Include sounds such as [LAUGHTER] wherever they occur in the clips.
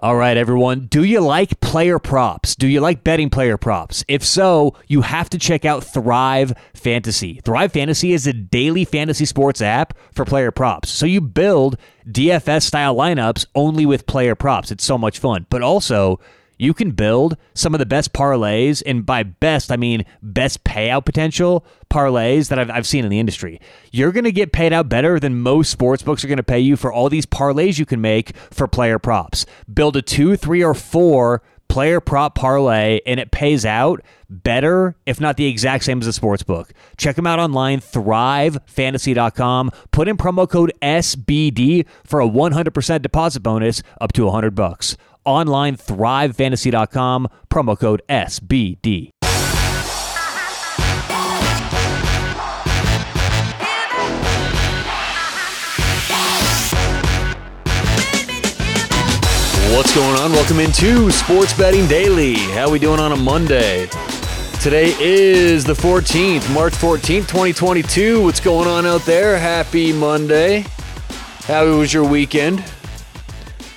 All right, everyone. Do you like player props? Do you like betting player props? If so, you have to check out Thrive Fantasy. Thrive Fantasy is a daily fantasy sports app for player props. So you build DFS style lineups only with player props. It's so much fun. But also, you can build some of the best parlays, and by best, I mean best payout potential parlays that I've, I've seen in the industry. You're going to get paid out better than most sports books are going to pay you for all these parlays you can make for player props. Build a two, three, or four player prop parlay and it pays out better, if not the exact same as a sports book. Check them out online, thrivefantasy.com. Put in promo code SBD for a 100% deposit bonus up to 100 bucks online thrivefantasy.com, promo code SBD. What's going on? Welcome into Sports Betting Daily. How we doing on a Monday? Today is the 14th, March 14th, 2022. What's going on out there? Happy Monday. How was your weekend?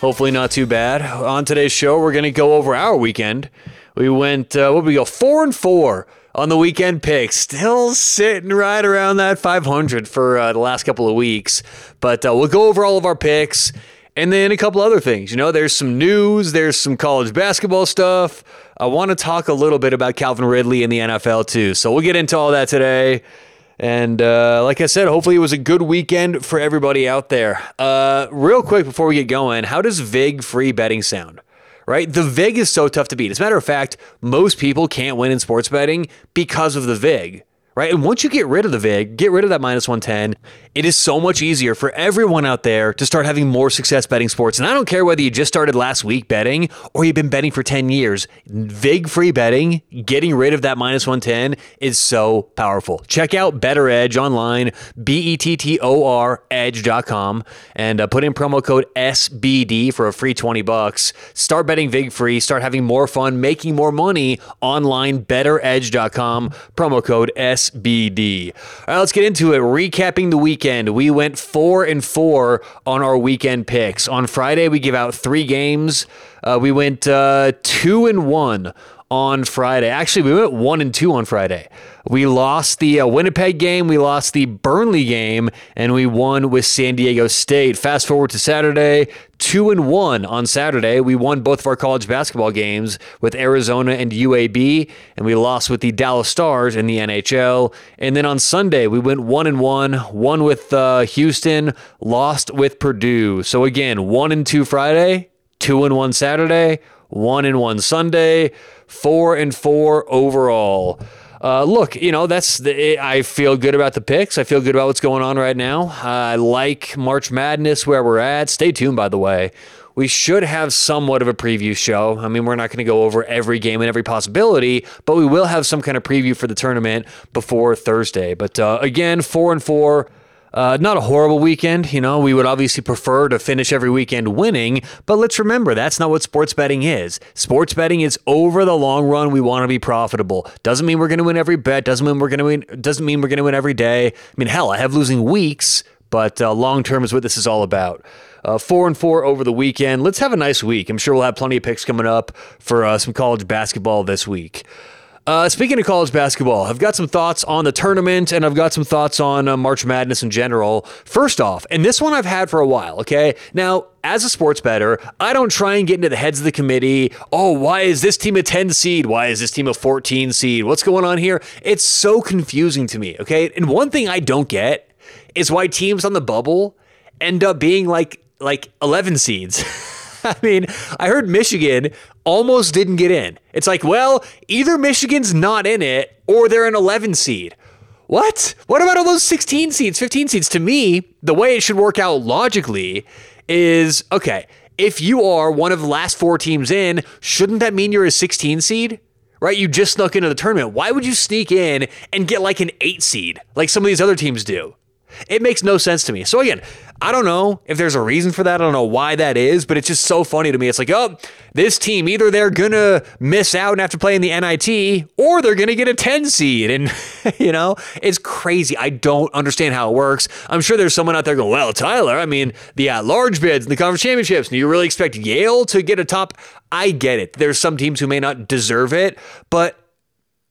Hopefully, not too bad. On today's show, we're going to go over our weekend. We went, uh, what we go, four and four on the weekend picks. Still sitting right around that 500 for uh, the last couple of weeks. But uh, we'll go over all of our picks and then a couple other things. You know, there's some news, there's some college basketball stuff. I want to talk a little bit about Calvin Ridley in the NFL too. So we'll get into all that today. And uh, like I said, hopefully it was a good weekend for everybody out there. Uh, real quick before we get going, how does VIG free betting sound? Right? The VIG is so tough to beat. As a matter of fact, most people can't win in sports betting because of the VIG right? And once you get rid of the VIG, get rid of that minus 110, it is so much easier for everyone out there to start having more success betting sports. And I don't care whether you just started last week betting or you've been betting for 10 years. VIG free betting, getting rid of that minus 110 is so powerful. Check out Bettor Edge online, B E T T O R edge.com, and uh, put in promo code SBD for a free 20 bucks. Start betting VIG free, start having more fun, making more money online, bettoredge.com, promo code SBD. SBD. All right, let's get into it. Recapping the weekend, we went four and four on our weekend picks. On Friday, we give out three games. Uh, we went uh, two and one on Friday. Actually, we went one and two on Friday. We lost the uh, Winnipeg game, we lost the Burnley game, and we won with San Diego State. Fast forward to Saturday, two and one on Saturday. We won both of our college basketball games with Arizona and UAB, and we lost with the Dallas Stars in the NHL. And then on Sunday, we went one and one, won with uh, Houston, lost with Purdue. So again, one and two Friday, two and one Saturday, one and one Sunday four and four overall. Uh, look, you know that's the, I feel good about the picks. I feel good about what's going on right now. I like March Madness where we're at. Stay tuned, by the way. We should have somewhat of a preview show. I mean, we're not going to go over every game and every possibility, but we will have some kind of preview for the tournament before Thursday. But uh, again, four and four. Uh, not a horrible weekend. You know, we would obviously prefer to finish every weekend winning, but let's remember that's not what sports betting is. Sports betting is over the long run. We want to be profitable. Doesn't mean we're going to win every bet. Doesn't mean we're going to win. Doesn't mean we're going to win every day. I mean, hell, I have losing weeks, but uh, long term is what this is all about. Uh, four and four over the weekend. Let's have a nice week. I'm sure we'll have plenty of picks coming up for uh, some college basketball this week. Uh, speaking of college basketball, I've got some thoughts on the tournament and I've got some thoughts on uh, March Madness in general. First off, and this one I've had for a while, okay? Now, as a sports bettor, I don't try and get into the heads of the committee. Oh, why is this team a 10 seed? Why is this team a 14 seed? What's going on here? It's so confusing to me, okay? And one thing I don't get is why teams on the bubble end up being like like 11 seeds. [LAUGHS] I mean, I heard Michigan almost didn't get in. It's like, well, either Michigan's not in it or they're an 11 seed. What? What about all those 16 seeds, 15 seeds? To me, the way it should work out logically is okay, if you are one of the last four teams in, shouldn't that mean you're a 16 seed? Right? You just snuck into the tournament. Why would you sneak in and get like an eight seed like some of these other teams do? It makes no sense to me. So again, I don't know if there's a reason for that. I don't know why that is, but it's just so funny to me. It's like, oh, this team either they're gonna miss out and have to play in the NIT, or they're gonna get a 10 seed. And [LAUGHS] you know, it's crazy. I don't understand how it works. I'm sure there's someone out there going, well, Tyler, I mean, the at-large bids and the conference championships, and you really expect Yale to get a top. I get it. There's some teams who may not deserve it, but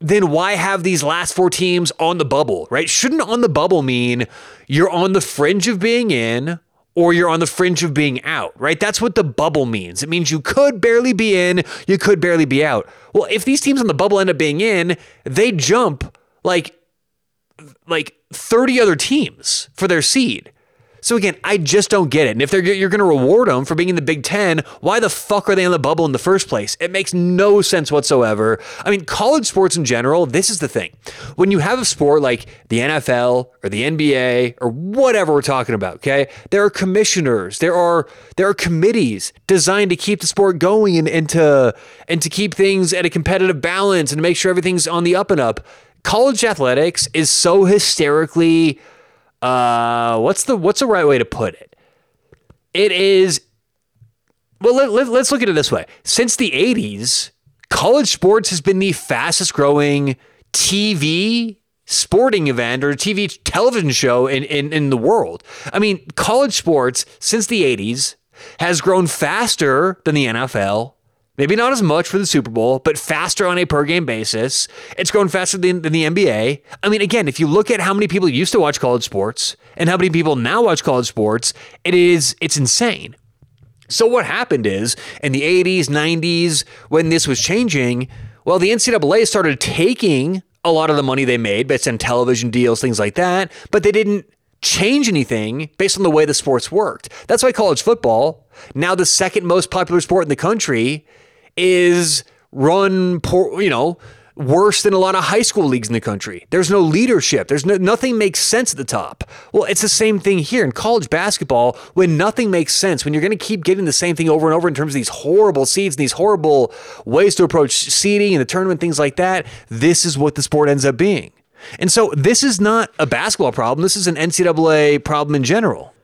then why have these last four teams on the bubble, right? Shouldn't on the bubble mean you're on the fringe of being in or you're on the fringe of being out, right? That's what the bubble means. It means you could barely be in, you could barely be out. Well, if these teams on the bubble end up being in, they jump like like 30 other teams for their seed. So again, I just don't get it. And if they're you're going to reward them for being in the Big Ten, why the fuck are they in the bubble in the first place? It makes no sense whatsoever. I mean, college sports in general. This is the thing: when you have a sport like the NFL or the NBA or whatever we're talking about, okay, there are commissioners, there are there are committees designed to keep the sport going and, and to and to keep things at a competitive balance and to make sure everything's on the up and up. College athletics is so hysterically uh, what's the what's the right way to put it? It is. Well, let, let, let's look at it this way. Since the '80s, college sports has been the fastest growing TV sporting event or TV television show in, in, in the world. I mean, college sports since the 80s has grown faster than the NFL, Maybe not as much for the Super Bowl, but faster on a per game basis. It's grown faster than, than, the NBA. I mean, again, if you look at how many people used to watch college sports and how many people now watch college sports, it is it's insane. So what happened is in the 80s, 90s, when this was changing, well, the NCAA started taking a lot of the money they made based on television deals, things like that, but they didn't change anything based on the way the sports worked. That's why college football, now the second most popular sport in the country, is run poor, you know, worse than a lot of high school leagues in the country. There's no leadership. There's no, nothing makes sense at the top. Well, it's the same thing here in college basketball when nothing makes sense, when you're going to keep getting the same thing over and over in terms of these horrible seeds and these horrible ways to approach seeding and the tournament, things like that. This is what the sport ends up being. And so this is not a basketball problem. This is an NCAA problem in general.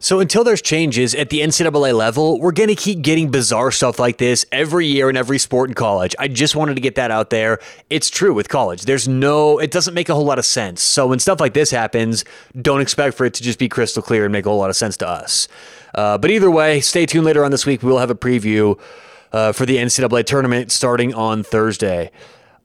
So until there's changes at the NCAA level, we're going to keep getting bizarre stuff like this every year in every sport in college. I just wanted to get that out there. It's true with college. There's no, it doesn't make a whole lot of sense. So when stuff like this happens, don't expect for it to just be crystal clear and make a whole lot of sense to us. Uh, but either way, stay tuned later on this week. We will have a preview uh, for the NCAA tournament starting on Thursday.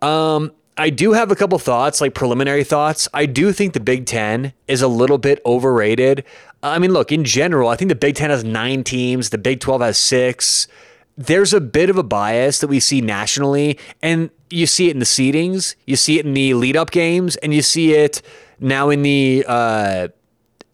Um, I do have a couple thoughts, like preliminary thoughts. I do think the Big Ten is a little bit overrated. I mean, look, in general, I think the Big Ten has nine teams, the Big 12 has six. There's a bit of a bias that we see nationally, and you see it in the seedings, you see it in the lead up games, and you see it now in the uh,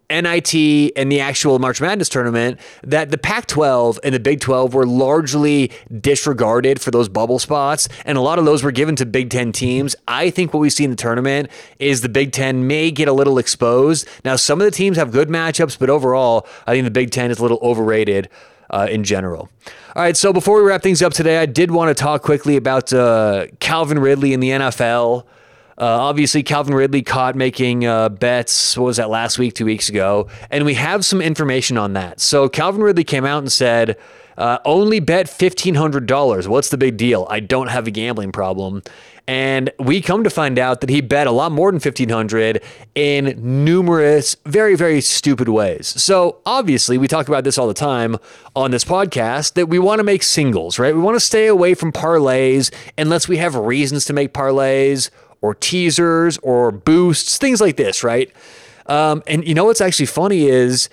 NIT and the actual March Madness tournament that the Pac 12 and the Big 12 were largely disregarded for those bubble spots, and a lot of those were given to Big 10 teams. I think what we see in the tournament is the Big 10 may get a little exposed. Now, some of the teams have good matchups, but overall, I think the Big 10 is a little overrated. Uh, in general. All right, so before we wrap things up today, I did want to talk quickly about uh, Calvin Ridley in the NFL. Uh, obviously, Calvin Ridley caught making uh, bets. What was that last week, two weeks ago? And we have some information on that. So Calvin Ridley came out and said, uh, "Only bet fifteen hundred dollars. What's the big deal? I don't have a gambling problem." And we come to find out that he bet a lot more than 1500 in numerous very very stupid ways. So, obviously, we talk about this all the time on this podcast that we want to make singles, right? We want to stay away from parlays unless we have reasons to make parlays or teasers or boosts, things like this, right? Um, and you know what's actually funny is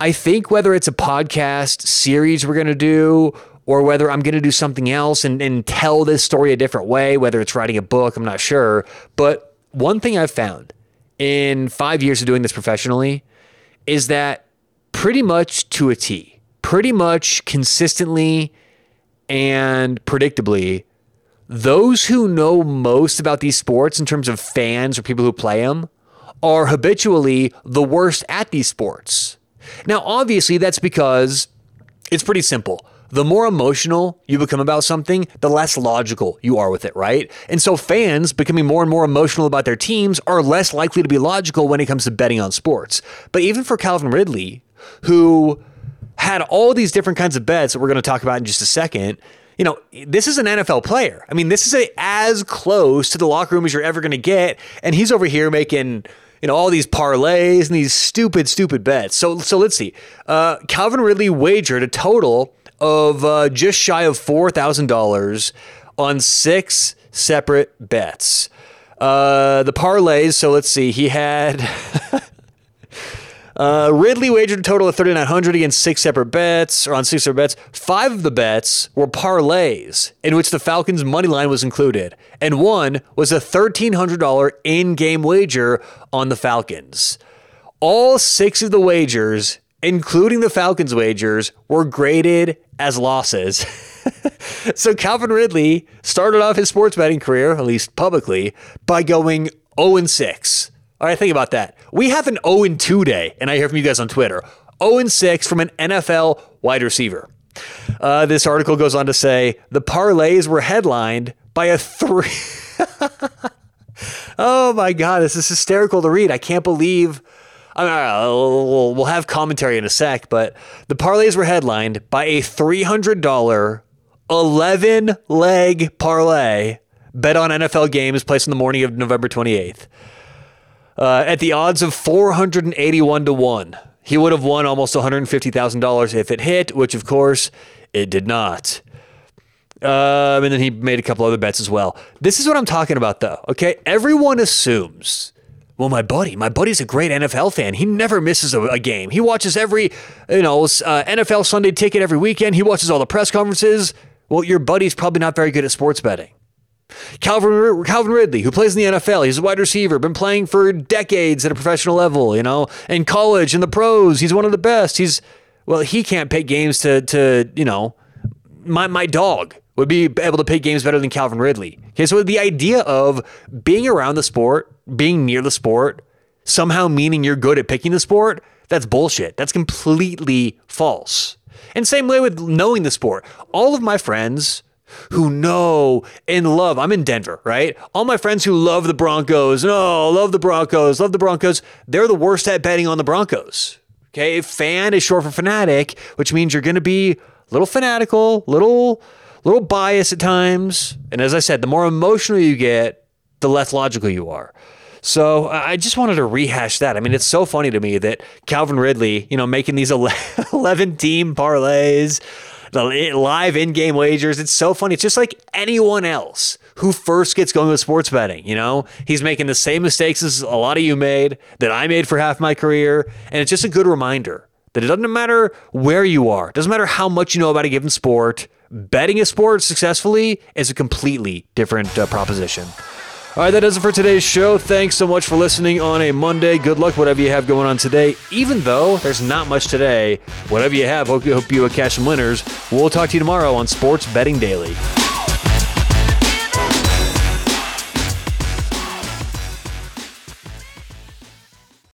I think whether it's a podcast series we're going to do or whether I'm going to do something else and, and tell this story a different way, whether it's writing a book, I'm not sure. But one thing I've found in five years of doing this professionally is that pretty much to a T, pretty much consistently and predictably, those who know most about these sports in terms of fans or people who play them are habitually the worst at these sports. Now, obviously, that's because it's pretty simple. the more emotional you become about something, the less logical you are with it, right? And so fans becoming more and more emotional about their teams are less likely to be logical when it comes to betting on sports. But even for Calvin Ridley, who had all these different kinds of bets that we're going to talk about in just a second, you know, this is an NFL player. I mean, this is a, as close to the locker room as you're ever going to get. And he's over here making you know all these parlays and these stupid, stupid bets. So, so let's see. Uh, Calvin Ridley wagered a total of uh, just shy of $4,000 on six separate bets. Uh, the parlays, so let's see, he had. [LAUGHS] Uh, Ridley wagered a total of 3,900 against six separate bets, or on six separate bets. Five of the bets were parlays, in which the Falcons' money line was included, and one was a $1,300 in-game wager on the Falcons. All six of the wagers including the Falcons wagers, were graded as losses. [LAUGHS] so Calvin Ridley started off his sports betting career, at least publicly, by going 0 6. All right, think about that. We have an 0 2 day, and I hear from you guys on Twitter 0 6 from an NFL wide receiver. Uh, this article goes on to say the parlays were headlined by a three. [LAUGHS] oh my God, this is hysterical to read. I can't believe I mean, we'll, we'll have commentary in a sec, but the parlays were headlined by a $300 11 leg parlay bet on NFL games placed on the morning of November 28th. Uh, at the odds of 481 to 1. He would have won almost $150,000 if it hit, which of course it did not. Um, and then he made a couple other bets as well. This is what I'm talking about, though. Okay. Everyone assumes well, my buddy, my buddy's a great NFL fan. He never misses a, a game. He watches every, you know, uh, NFL Sunday ticket every weekend. He watches all the press conferences. Well, your buddy's probably not very good at sports betting. Calvin Calvin Ridley, who plays in the NFL, he's a wide receiver, been playing for decades at a professional level. You know, in college, in the pros, he's one of the best. He's well, he can't pick games to to you know, my my dog would be able to pick games better than Calvin Ridley. Okay, so the idea of being around the sport, being near the sport, somehow meaning you're good at picking the sport, that's bullshit. That's completely false. And same way with knowing the sport. All of my friends who know and love, I'm in Denver, right? All my friends who love the Broncos, no, love the Broncos, love the Broncos, they're the worst at betting on the Broncos. Okay, fan is short for fanatic, which means you're going to be a little fanatical, little little biased at times. And as I said, the more emotional you get, the less logical you are. So I just wanted to rehash that. I mean, it's so funny to me that Calvin Ridley, you know, making these [LAUGHS] 11 team parlays, the live in game wagers. It's so funny. It's just like anyone else who first gets going with sports betting. You know, he's making the same mistakes as a lot of you made, that I made for half my career. And it's just a good reminder that it doesn't matter where you are, it doesn't matter how much you know about a given sport betting a sport successfully is a completely different uh, proposition. All right, that does it for today's show. Thanks so much for listening on a Monday. Good luck, whatever you have going on today. Even though there's not much today, whatever you have, hope you, hope you catch some winners. We'll talk to you tomorrow on Sports Betting Daily.